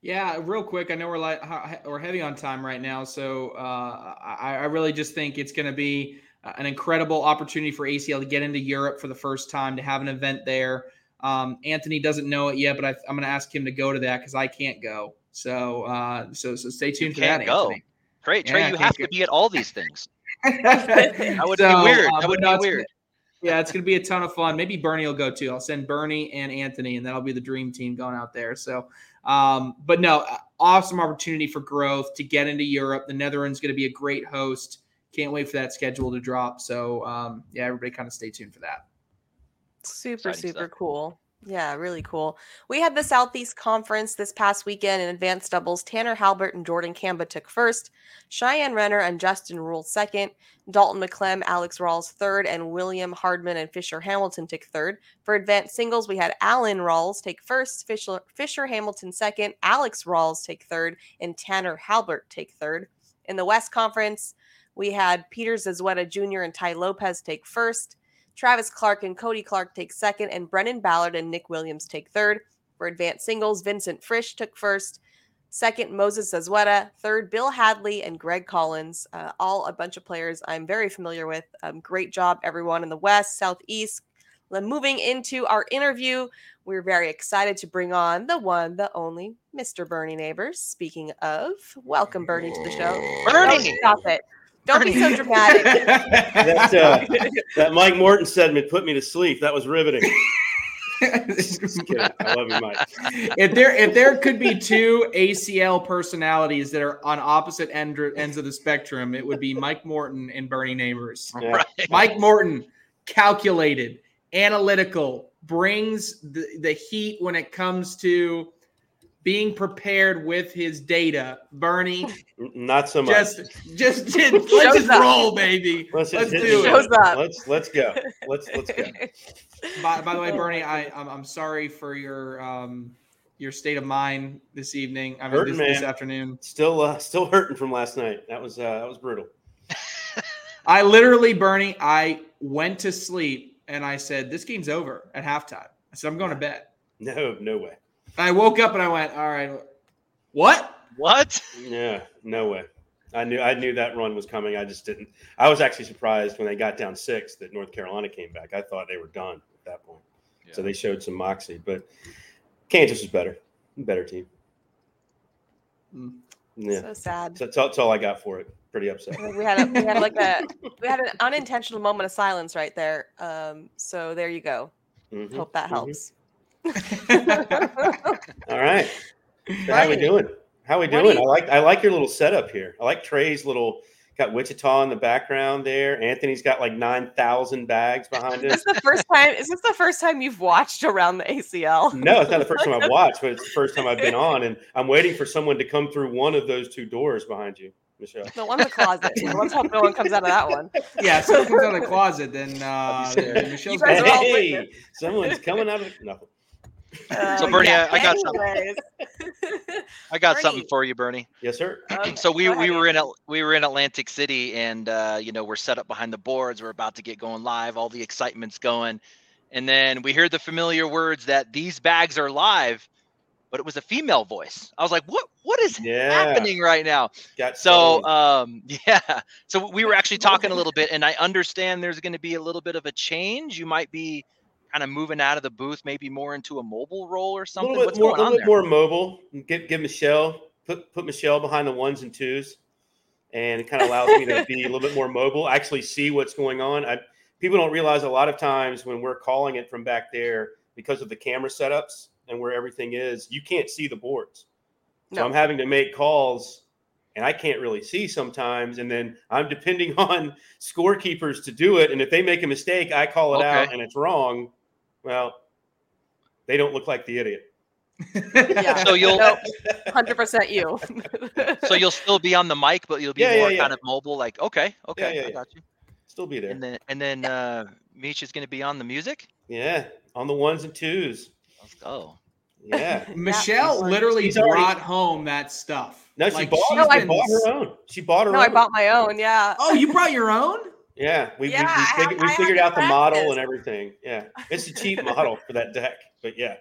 Yeah, real quick. I know we're like we're heavy on time right now, so uh, I, I really just think it's going to be an incredible opportunity for ACL to get into Europe for the first time to have an event there. Um, Anthony doesn't know it yet, but I, I'm going to ask him to go to that because I can't go. So, uh, so so stay tuned for can't that. go. Anthony. Trey, Trey, Yeah, you have go. to be at all these things. *laughs* that would be weird. That would be uh, weird. Yeah, it's going to be a ton of fun. Maybe Bernie will go too. I'll send Bernie and Anthony, and that'll be the dream team going out there. So, um, but no, uh, awesome opportunity for growth to get into Europe. The Netherlands going to be a great host. Can't wait for that schedule to drop. So, um, yeah, everybody kind of stay tuned for that. Super, Exciting super stuff. cool. Yeah, really cool. We had the Southeast Conference this past weekend in advanced doubles. Tanner Halbert and Jordan Camba took first. Cheyenne Renner and Justin Rule second. Dalton McClem, Alex Rawls third, and William Hardman and Fisher Hamilton took third. For advanced singles, we had Alan Rawls take first, Fisher, Fisher Hamilton second, Alex Rawls take third, and Tanner Halbert take third. In the West Conference, we had Peter Zazueta Jr. and Ty Lopez take first. Travis Clark and Cody Clark take second, and Brennan Ballard and Nick Williams take third. For advanced singles, Vincent Frisch took first. Second, Moses Zazueta. Third, Bill Hadley and Greg Collins. Uh, all a bunch of players I'm very familiar with. Um, great job, everyone in the West, Southeast. Moving into our interview, we're very excited to bring on the one, the only, Mr. Bernie Neighbors. Speaking of, welcome Bernie to the show. Bernie! Don't stop it. Don't be so dramatic. *laughs* That, uh, that Mike Morton segment put me to sleep. That was riveting. Just *laughs* kidding. I love you, Mike. if there if there could be two ACL personalities that are on opposite end, ends of the spectrum, it would be Mike Morton and Bernie Neighbors. Yeah. Right. Mike Morton, calculated, analytical, brings the, the heat when it comes to being prepared with his data. Bernie, not so much. Just, just, *laughs* just let's just up. roll, baby. Let's, let's do it. Shows up. Let's let's go. Let's let's go. by, by the way, *laughs* Bernie, I I'm, I'm sorry for your um your state of mind this evening. I mean, hurting, this, this, afternoon. Still, uh, still hurting from last night. That was uh, that was brutal. *laughs* I literally, Bernie, I went to sleep and I said, "This game's over at halftime." I said, "I'm going to bed." No, no way. I woke up and I went, "All right, what? What? Yeah, no way." I knew I knew that run was coming. I just didn't. I was actually surprised when they got down six that North Carolina came back. I thought they were done at that point. Yeah. So they showed some moxie, but Kansas was better, better team. Mm. Yeah. So sad. So that's, that's, all I got for it. Pretty upset. We had a, we had like a we had an unintentional moment of silence right there. Um, so there you go. Mm-hmm. Hope that mm-hmm. helps. Mm-hmm. *laughs* all right. So how we doing? How we doing? You- I like I like your little setup here. I like Trey's little got Wichita in the background there. Anthony's got like nine thousand bags behind him. Is this the first time? Is this the first time you've watched around the ACL? No, it's not the first time I've *laughs* watched, but it's the first time I've been on, and I'm waiting for someone to come through one of those two doors behind you. Michelle. The one in the closet. Let's hope no one comes out of that one. Yeah, if someone comes out of the *laughs* closet, then uh, Michelle's. Hey, someone's coming out of nothing. Uh, so Bernie, yeah, I, I, got something. *laughs* I got Bernie. something for you, Bernie. Yes, sir. *clears throat* Okay, so we we were in we were in Atlantic City, and uh, you know we're set up behind the boards. We're about to get going live. All the excitement's going, and then we hear the familiar words that these bags are live, but it was a female voice. I was like, what What is yeah. happening right now? Got so um, *laughs* yeah. So we were actually talking a little bit, and I understand there's going to be a little bit of a change. You might be kind of moving out of the booth, maybe more into a mobile role or something? A little bit, more, a little bit more mobile. Give, give Michelle put put Michelle behind the ones and twos, and it kind of allows me to be a little bit more mobile. Actually, see what's going on. I, people don't realize a lot of times when we're calling it from back there because of the camera setups and where everything is, you can't see the boards. So no. I'm having to make calls and I can't really see sometimes. And then I'm depending *laughs* on scorekeepers to do it. And if they make a mistake, I call it okay. out and it's wrong. Well, they don't look like the idiot. *laughs* yeah. So you'll hundred percent you. *laughs* so you'll still be on the mic, but you'll be yeah, more yeah, yeah. kind of mobile. Like, okay, okay, I got you. Still be there. And then and then uh Mish is going to be on the music. Yeah, on the ones and twos. Let's go. Yeah, *laughs* Michelle literally she's brought already... home that stuff. No, she like, bought, no, I bought her own. She bought her. Own. No, own. I bought my own. Yeah. Oh, you brought your own? Yeah, we, yeah, we, we, figured, we figured out the model and everything. Yeah, *laughs* it's a cheap model for that deck, but yeah.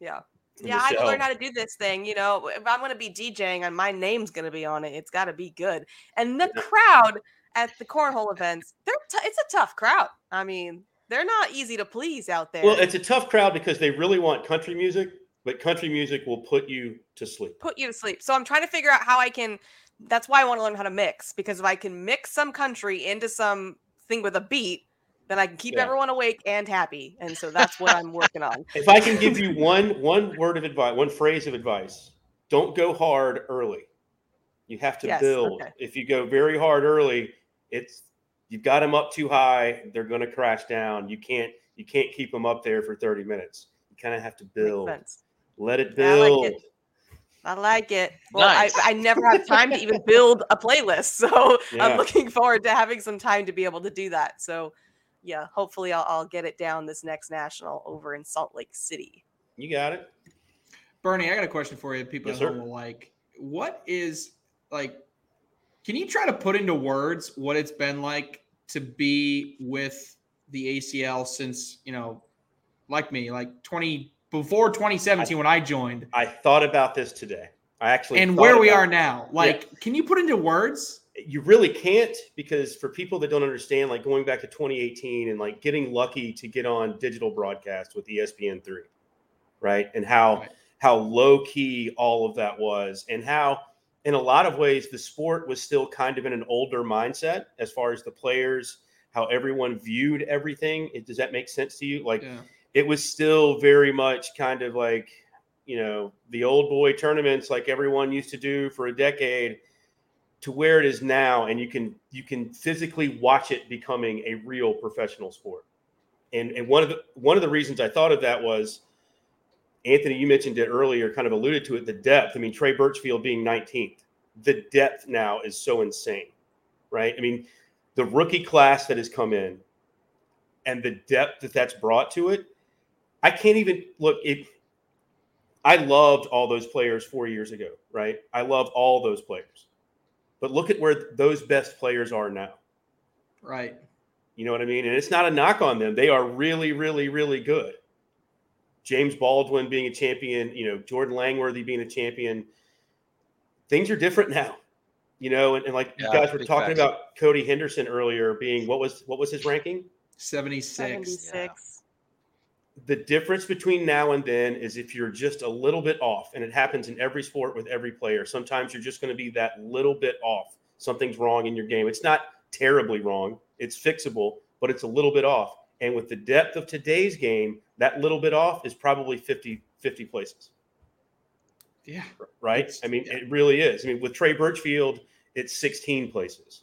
Yeah. Yeah, I learned how to do this thing. You know, if I'm going to be DJing and my name's going to be on it, it's got to be good. And the yeah. crowd at the cornhole events, they're t- it's a tough crowd. I mean, they're not easy to please out there. Well, it's a tough crowd because they really want country music, but country music will put you to sleep. Put you to sleep. So I'm trying to figure out how I can that's why I want to learn how to mix because if I can mix some country into some thing with a beat, then I can keep yeah. everyone awake and happy. And so that's what I'm working on. *laughs* If I can give you one one word of advice, one phrase of advice, don't go hard early. You have to yes, build. Okay. If you go very hard early, it's you've got them up too high, they're going to crash down. You can't you can't keep them up there for 30 minutes. You kind of have to build. Let it build. Like it. I like it. Well, nice. I, I never have time to even build a playlist. *laughs* So yeah. I'm looking forward to having some time to be able to do that. So yeah, hopefully I'll, I'll get it down this next national over in Salt Lake City. You got it. Bernie, I got a question for you. People yes, will like, what is like, can you try to put into words what it's been like to be with the ACL since, you know, like me, like 20, before 2017 I, when I joined. I thought about this today. I actually and where we are now. Like, yeah. can you put into words? You really can't because for people that don't understand, like going back to 2018 and like getting lucky to get on digital broadcast with ESPN three, right? And how right. how low key all of that was, and how in a lot of ways the sport was still kind of in an older mindset as far as the players, how everyone viewed everything. It, does that make sense to you? Like. Yeah it was still very much kind of like you know the old boy tournaments like everyone used to do for a decade to where it is now and you can you can physically watch it becoming a real professional sport and and one of the one of the reasons i thought of that was Anthony, you mentioned it earlier, kind of alluded to it. The depth. I mean, Trey Birchfield being 19th. The depth now is so insane, right? I mean, the rookie class that has come in and the depth that that's brought to it. I can't even look. It. I loved all those players four years ago, right? I love all those players, but look at where those best players are now. Right. You know what I mean? And it's not a knock on them. They are really, really, really good. James Baldwin being a champion, you know, Jordan Langworthy being a champion. Things are different now, you know, and, and like yeah, you guys were talking facts. about Cody Henderson earlier being what was what was his ranking? 76. 76. Yeah. The difference between now and then is if you're just a little bit off, and it happens in every sport with every player. Sometimes you're just going to be that little bit off. Something's wrong in your game. It's not terribly wrong. It's fixable, but it's a little bit off. And with the depth of today's game, that little bit off is probably 50, 50 places. Yeah. Right. I mean, yeah. it really is. I mean, with Trey Birchfield, it's 16 places.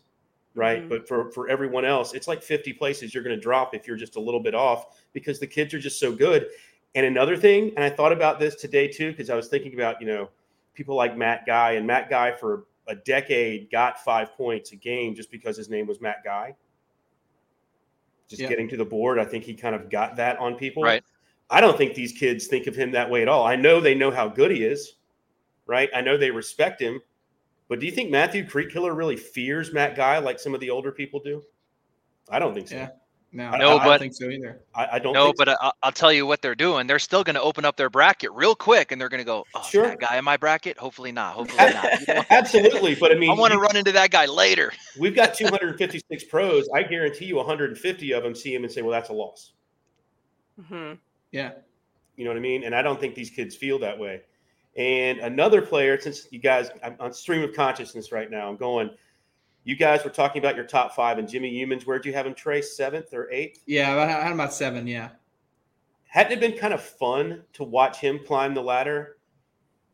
Right. Mm-hmm. But for, for everyone else, it's like 50 places you're going to drop if you're just a little bit off because the kids are just so good. And another thing, and I thought about this today too, because I was thinking about, you know, people like Matt Guy and Matt Guy for a decade got five points a game just because his name was Matt Guy. Just yeah. getting to the board, I think he kind of got that on people. Right. I don't think these kids think of him that way at all. I know they know how good he is, right? I know they respect him, but do you think Matthew Creek-Killer really fears Matt Guy like some of the older people do? I don't think so. Yeah. No, I, no, I, but, don't think so either. I, I don't. No, but so. I, will tell you what they're doing. They're still going to open up their bracket real quick, and they're going to go, "Oh, sure. that guy in my bracket? Hopefully not. Hopefully *laughs* not." Absolutely, but I mean, I want to run into that guy later. *laughs* we've got 256 pros. I guarantee you, 150 of them see him and say, "Well, that's a loss." Mm-hmm. Yeah, you know what I mean. And I don't think these kids feel that way. And another player, since you guys, I'm on stream of consciousness right now. I'm going you guys were talking about your top five, and Jimmy Youmans. Where'd you have him, Trey? Seventh or eighth? Yeah, I had him about seven. Yeah. Hadn't it been kind of fun to watch him climb the ladder?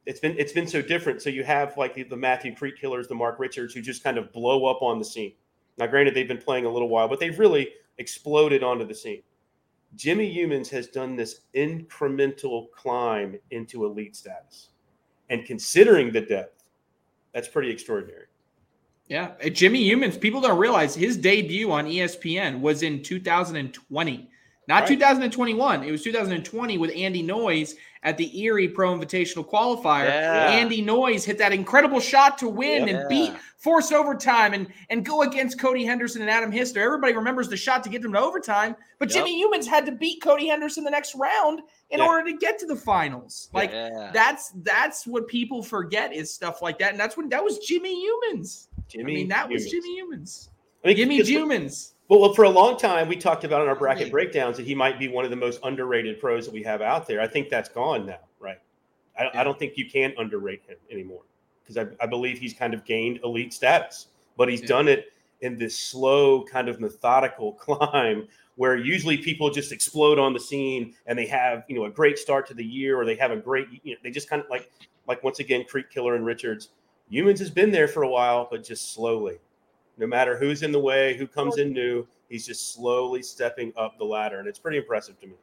It's been it's been so different. So you have like the, the Matthew Creek-Killers, the Mark Richards, who just kind of blow up on the scene. Now, granted, they've been playing a little while, but they've really exploded onto the scene. Jimmy Youmans has done this incremental climb into elite status, and considering the depth, that's pretty extraordinary. Yeah, Jimmy Youmans, People don't realize his debut on ESPN was in 2020, not right. 2021. It was 2020 with Andy Noyes at the Erie Pro Invitational Qualifier. Yeah. Andy Noyes hit that incredible shot to win yeah. and beat force overtime and and go against Cody Henderson and Adam Hister. Everybody remembers the shot to get them to overtime, but yep. Jimmy Youmans had to beat Cody Henderson the next round in yeah. order to get to the finals. Like that's that's what people forget is stuff like that, and that's when that was Jimmy Youmans. Jimmy, I mean that was Jimmy Youmans. I mean, Jimmy Youmans. Well, for a long time, we talked about in our bracket breakdowns that he might be one of the most underrated pros that we have out there. I think that's gone now, right? I, yeah. I don't think you can underrate him anymore because I, I, believe he's kind of gained elite status, but he's yeah. done it in this slow, kind of methodical *laughs* climb where usually people just explode on the scene and they have you know a great start to the year or they have a great you know they just kind of like like once again Creek-Killer and Richards. Youmans has been there for a while, but just slowly no matter who's in the way, who comes in new, he's just slowly stepping up the ladder, and it's pretty impressive to me.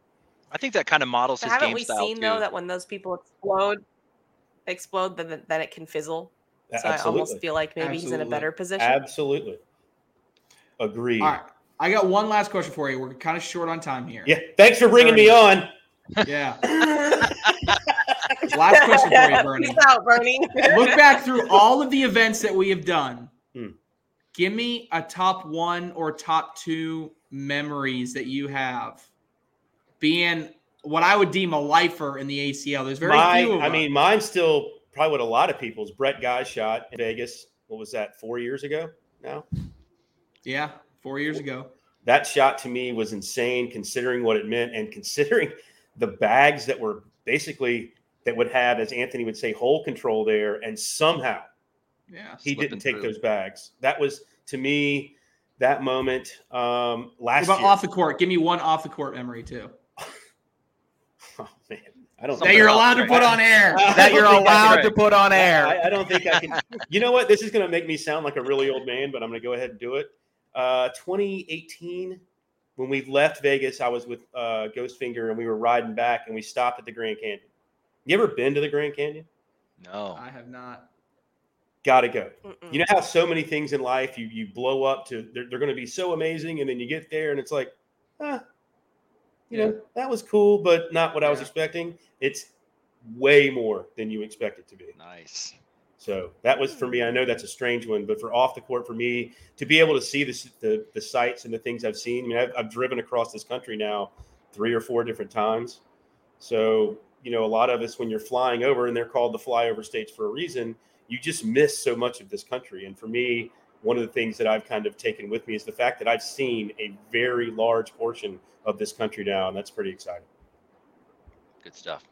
I think that kind of models but his haven't game we style seen too. though that when those people explode, explode, then then it can fizzle. So Absolutely. I almost feel like maybe Absolutely. he's in a better position. Absolutely, agreed. All right, I got one last question for you. We're kind of short on time here. Yeah, thanks for bringing Bernie. me on. Yeah. *laughs* last question for you, *laughs* Bernie. Peace out, Bernie. Look back through all of the events that we have done. Give me a top one or top two memories that you have being what I would deem a lifer in the ACL. There's very My, few. I mean, mine's still probably what a lot of people's. Brett Guy shot in Vegas. What was that? Four years ago now. Yeah, four years ago. That shot to me was insane, considering what it meant and considering *laughs* the bags that were basically that would have, as Anthony would say, hole control there, and somehow yeah, he didn't take through. those bags. That was to me that moment um, last. What about year. off the court? Give me one off the court memory too. *laughs* oh man, I don't. That you're allowed to *laughs* put on air. that you're allowed to put on air. I, I, don't think I can. *laughs* You know what? This is going to make me sound like a really old man, but I'm going to go ahead and do it. Uh, 2018, when we left Vegas, I was with uh, Ghostfinger and we were riding back, and we stopped at the Grand Canyon. You ever been to the Grand Canyon? No, I have not. Got to go. Mm-mm. You know how so many things in life you you blow up to they're, they're going to be so amazing, and then you get there and it's like, ah, you know that was cool, but not what I was expecting. It's way more than you expect it to be. nice. So that was for me. I know that's a strange one, but for off the court, for me to be able to see the the, the sights and the things I've seen. I mean, I've, I've driven across this country now three or four different times. So you know, a lot of us when you're flying over, and they're called the flyover states for a reason. You just miss so much of this country, and for me, one of the things that I've kind of taken with me is the fact that I've seen a very large portion of this country now, and that's pretty exciting. Good stuff.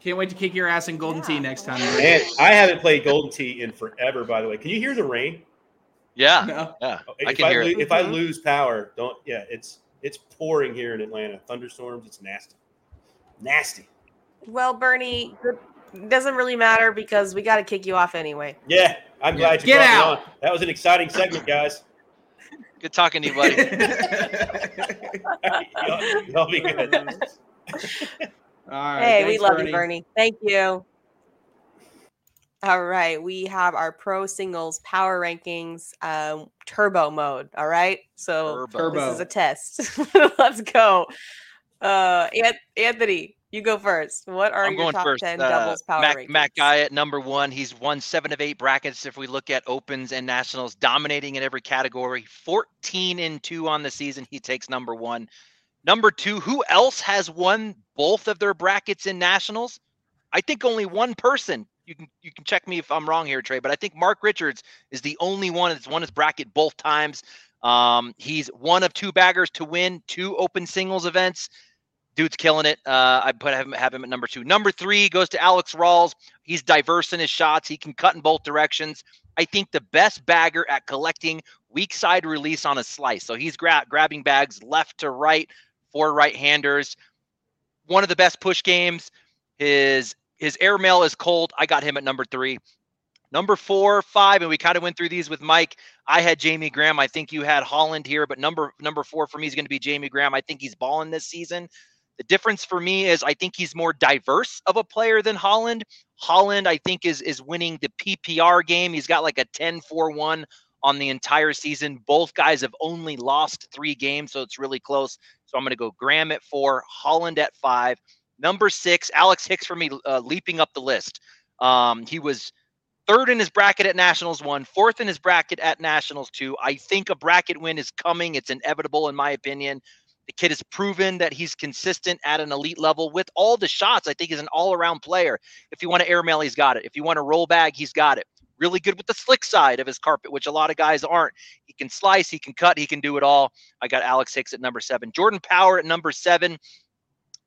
Can't wait to kick your ass in Golden Yeah. Tee next time. And I haven't played Golden Tee in forever, by the way. Can you hear the rain? Yeah, No. yeah. If I can hear lo- it. If I Mhm. lose power, don't. Yeah, it's it's pouring here in Atlanta. Thunderstorms. It's nasty. Nasty. Well, Bernie, it doesn't really matter because we got to kick you off anyway. Yeah, I'm glad you Get brought me out. on. That was an exciting segment, guys. Good talking to you, buddy. *laughs* y'all, y'all be good. All right. hey, we thanks, love you, Bernie. Thank you. All right, we have our pro singles power rankings um, turbo mode. All right, so Turbo. this is a test. *laughs* Let's go. Uh, Anthony, you go first. What are I'm your top first. ten Uh, doubles power Mac, rankings? Mac Guy at number one. He's won seven of eight brackets. If we look at opens and nationals, dominating in every category. 14 and two on the season. He takes number one. Number two, who else has won both of their brackets in nationals? I think only one person. You can you can check me if I'm wrong here, Trey, but I think Mark Richards is the only one that's won his bracket both times. Um, he's one of two baggers to win two open singles events. Dude's killing it. Uh, I put him, have him at number two. Number three goes to Alex Rawls. He's diverse in his shots. He can cut in both directions. I think the best bagger at collecting weak side release on a slice. So he's gra- grabbing bags left to right for right-handers. One of the best push games. His his airmail is cold. I got him at number three. Number four, five, and we kind of went through these with Mike. I had Jamie Graham. I think you had Holland here, but number number four for me is going to be Jamie Graham. I think he's balling this season. The difference for me is I think he's more diverse of a player than Holland. Holland, I think, is is winning the PPR game. He's got like a 10-4-1 on the entire season. Both guys have only lost three games, so it's really close. So I'm going to go Graham at four, Holland at five. Number six, Alex Hicks for me, uh, leaping up the list. Um, he was third in his bracket at Nationals one, fourth in his bracket at Nationals two. I think a bracket win is coming. It's inevitable, in my opinion. The kid has proven that he's consistent at an elite level with all the shots. I think he's an all-around player. If you want to airmail, he's got it. If you want to roll bag, he's got it. Really good with the slick side of his carpet, which a lot of guys aren't. He can slice, he can cut, he can do it all. I got Alex Hicks at number seven. Jordan Power at number seven.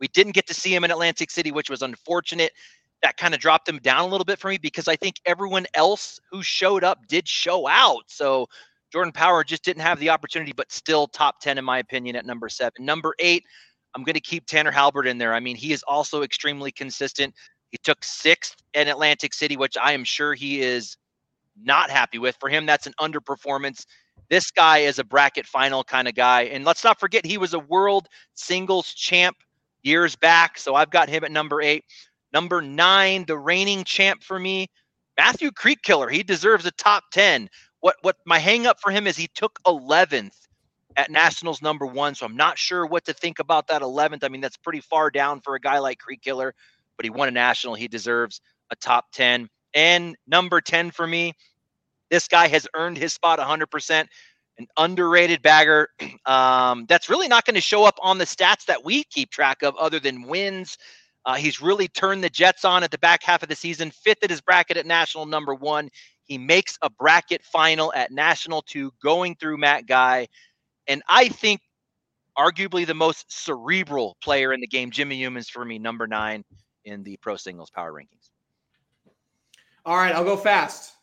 We didn't get to see him in Atlantic City, which was unfortunate. That kind of dropped him down a little bit for me because I think everyone else who showed up did show out. So Jordan Power just didn't have the opportunity, but still top 10 in my opinion at number seven. Number eight, I'm going to keep Tanner Halbert in there. I mean, he is also extremely consistent. He took sixth in Atlantic City, which I am sure he is not happy with. For him, that's an underperformance. This guy is a bracket final kind of guy. And let's not forget, he was a world singles champ years back. So I've got him at number eight. Number nine, the reigning champ for me, Matthew Creek Killer. He deserves a top 10. What what my hang up for him is he took 11th at Nationals number one. So I'm not sure what to think about that 11th. I mean, that's pretty far down for a guy like Creek Killer, but he won a national. He deserves a top 10. And number 10 for me, this guy has earned his spot 100%. An underrated bagger *clears throat* um, that's really not going to show up on the stats that we keep track of other than wins. Uh, he's really turned the Jets on at the back half of the season, fifth at his bracket at national number one. He makes a bracket final at national two, going through Matt Guy. And I think arguably the most cerebral player in the game, Jimmy Youmans, for me, number nine in the pro singles power rankings. All right, I'll go fast.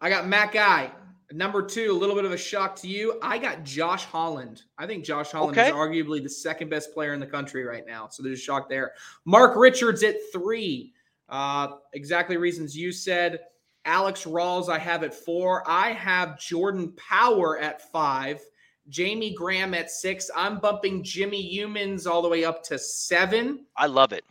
I got Matt Guy. Number two, a little bit of a shock to you. I got Josh Holland. I think Josh Holland Okay. is arguably the second best player in the country right now. So there's a shock there. Mark Richards at three. Uh, exactly reasons you said. Alex Rawls, I have at four. I have Jordan Power at five. Jamie Graham at six. I'm bumping Jimmy Youmans all the way up to seven. I love it.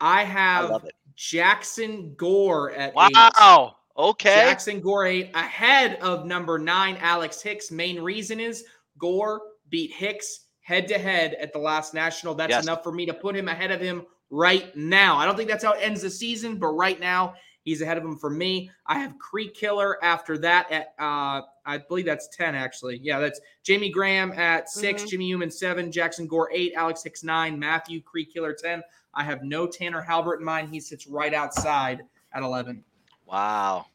I have I Jackson Gore at wow. Eight. Okay. Jackson Gore eight ahead of number nine, Alex Hicks. Main reason is Gore beat Hicks head to head at the last national. That's yes. enough for me to put him ahead of him right now. I don't think that's how it ends the season, but right now he's ahead of him for me. I have Creek Killer after that at uh I believe that's 10 actually. Yeah, that's Jamie Graham at 6, mm-hmm. Jimmy Human 7, Jackson Gore 8, Alex Hicks 9, Matthew Creek Killer 10. I have no Tanner Halbert in mind. He sits right outside at 11. Wow.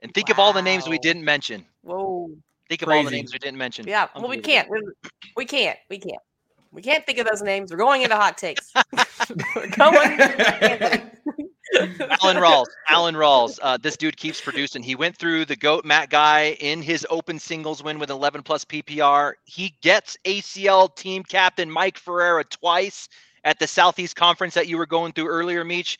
And think wow. of all the names we didn't mention. Whoa. Think Crazy. of all the names we didn't mention. Yeah. Well, we can't. We can't. We can't. We can't think of those names. We're going into hot takes. *laughs* We're going. Alan Rawls. Alan Rawls. Uh, this dude keeps producing. He went through the GOAT Matt guy in his open singles win with 11 plus PPR. He gets ACL team captain Mike Ferreira twice at the Southeast Conference that you were going through earlier, Meach,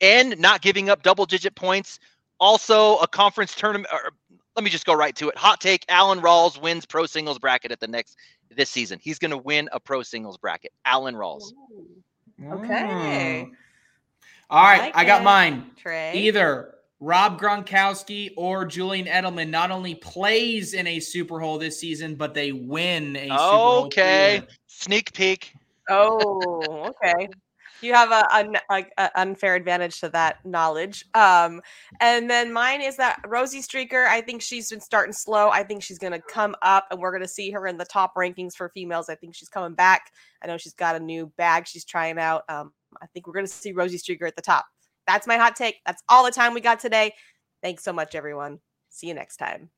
and not giving up double digit points. Also, a conference tournament. Or, let me just go right to it. Hot take: Alan Rawls wins pro singles bracket at the next this season. He's going to win a pro singles bracket. Alan Rawls. Okay. All right, I, like I got it. mine. Trey. Either Rob Gronkowski or Julian Edelman not only plays in a Super Bowl this season, but they win a okay. Sneak peek. Oh, okay. You have a, a, a, unfair advantage to that knowledge. Um, and then mine is that Rosie Streaker. I think she's been starting slow. I think she's going to come up, and we're going to see her in the top rankings for females. I think she's coming back. I know she's got a new bag she's trying out. Um, I think we're going to see Rosie Streaker at the top. That's my hot take. That's all the time we got today. Thanks so much, everyone. See you next time.